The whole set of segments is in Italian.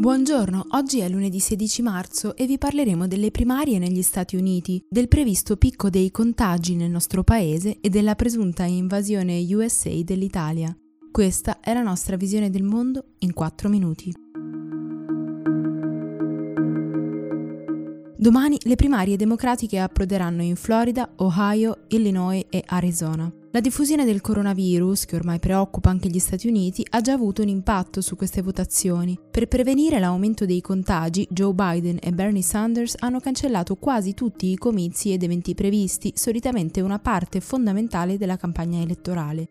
Buongiorno, oggi è lunedì 16 marzo e vi parleremo delle primarie negli Stati Uniti, del previsto picco dei contagi nel nostro paese e della presunta invasione USA dell'Italia. Questa è la nostra visione del mondo in 4 minuti. Domani le primarie democratiche approderanno in Florida, Ohio, Illinois e Arizona. La diffusione del coronavirus, che ormai preoccupa anche gli Stati Uniti, ha già avuto un impatto su queste votazioni. Per prevenire l'aumento dei contagi, Joe Biden e Bernie Sanders hanno cancellato quasi tutti i comizi ed eventi previsti, solitamente una parte fondamentale della campagna elettorale.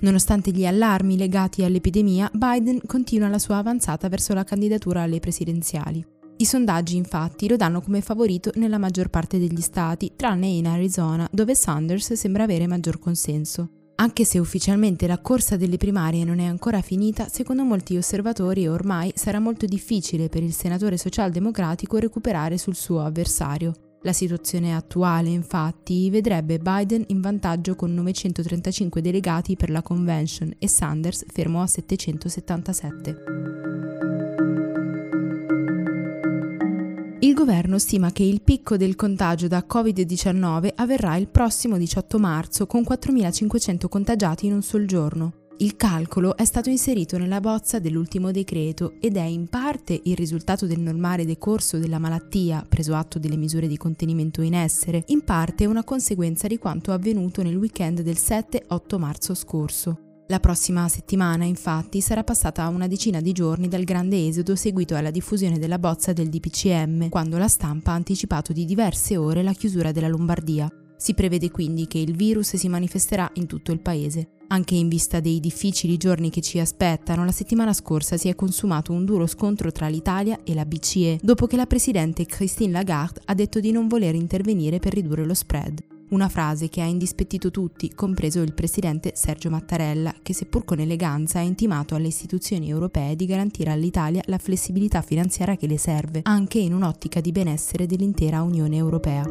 Nonostante gli allarmi legati all'epidemia, Biden continua la sua avanzata verso la candidatura alle presidenziali. I sondaggi infatti lo danno come favorito nella maggior parte degli stati, tranne in Arizona, dove Sanders sembra avere maggior consenso. Anche se ufficialmente la corsa delle primarie non è ancora finita, secondo molti osservatori ormai sarà molto difficile per il senatore socialdemocratico recuperare sul suo avversario. La situazione attuale, infatti, vedrebbe Biden in vantaggio con 935 delegati per la convention e Sanders fermo a 777. Il governo stima che il picco del contagio da Covid-19 avverrà il prossimo 18 marzo con 4.500 contagiati in un sol giorno. Il calcolo è stato inserito nella bozza dell'ultimo decreto ed è in parte il risultato del normale decorso della malattia, preso atto delle misure di contenimento in essere, in parte una conseguenza di quanto avvenuto nel weekend del 7-8 marzo scorso. La prossima settimana, infatti, sarà passata una decina di giorni dal grande esodo seguito alla diffusione della bozza del DPCM, quando la stampa ha anticipato di diverse ore la chiusura della Lombardia. Si prevede quindi che il virus si manifesterà in tutto il paese. Anche in vista dei difficili giorni che ci aspettano, la settimana scorsa si è consumato un duro scontro tra l'Italia e la BCE, dopo che la presidente Christine Lagarde ha detto di non voler intervenire per ridurre lo spread. Una frase che ha indispettito tutti, compreso il presidente Sergio Mattarella, che seppur con eleganza ha intimato alle istituzioni europee di garantire all'Italia la flessibilità finanziaria che le serve, anche in un'ottica di benessere dell'intera Unione Europea.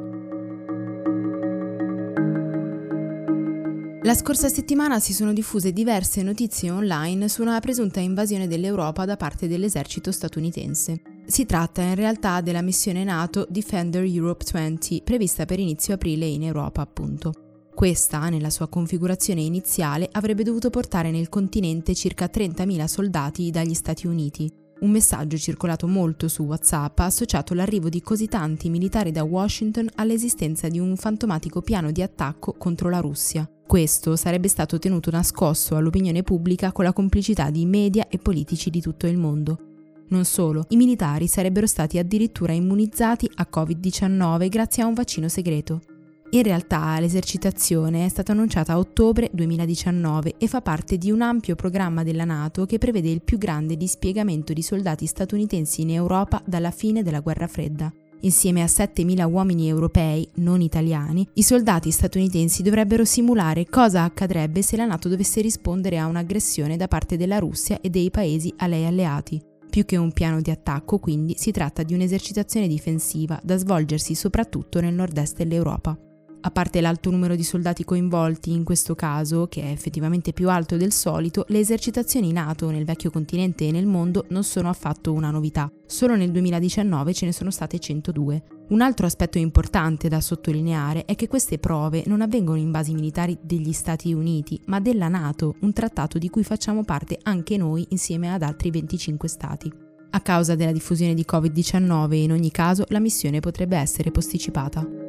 La scorsa settimana si sono diffuse diverse notizie online su una presunta invasione dell'Europa da parte dell'esercito statunitense. Si tratta in realtà della missione NATO Defender Europe 20, prevista per inizio aprile in Europa, appunto. Questa, nella sua configurazione iniziale, avrebbe dovuto portare nel continente circa 30.000 soldati dagli Stati Uniti. Un messaggio circolato molto su WhatsApp ha associato l'arrivo di così tanti militari da Washington all'esistenza di un fantomatico piano di attacco contro la Russia. Questo sarebbe stato tenuto nascosto all'opinione pubblica con la complicità di media e politici di tutto il mondo. Non solo, i militari sarebbero stati addirittura immunizzati a Covid-19 grazie a un vaccino segreto. In realtà l'esercitazione è stata annunciata a ottobre 2019 e fa parte di un ampio programma della Nato che prevede il più grande dispiegamento di soldati statunitensi in Europa dalla fine della guerra fredda. Insieme a 7.000 uomini europei, non italiani, i soldati statunitensi dovrebbero simulare cosa accadrebbe se la Nato dovesse rispondere a un'aggressione da parte della Russia e dei paesi a lei alleati. Più che un piano di attacco, quindi, si tratta di un'esercitazione difensiva da svolgersi soprattutto nel nord-est dell'Europa. A parte l'alto numero di soldati coinvolti in questo caso, che è effettivamente più alto del solito, le esercitazioni NATO nel vecchio continente e nel mondo non sono affatto una novità. Solo nel 2019 ce ne sono state 102. Un altro aspetto importante da sottolineare è che queste prove non avvengono in basi militari degli Stati Uniti, ma della NATO, un trattato di cui facciamo parte anche noi insieme ad altri 25 Stati. A causa della diffusione di Covid-19 in ogni caso la missione potrebbe essere posticipata.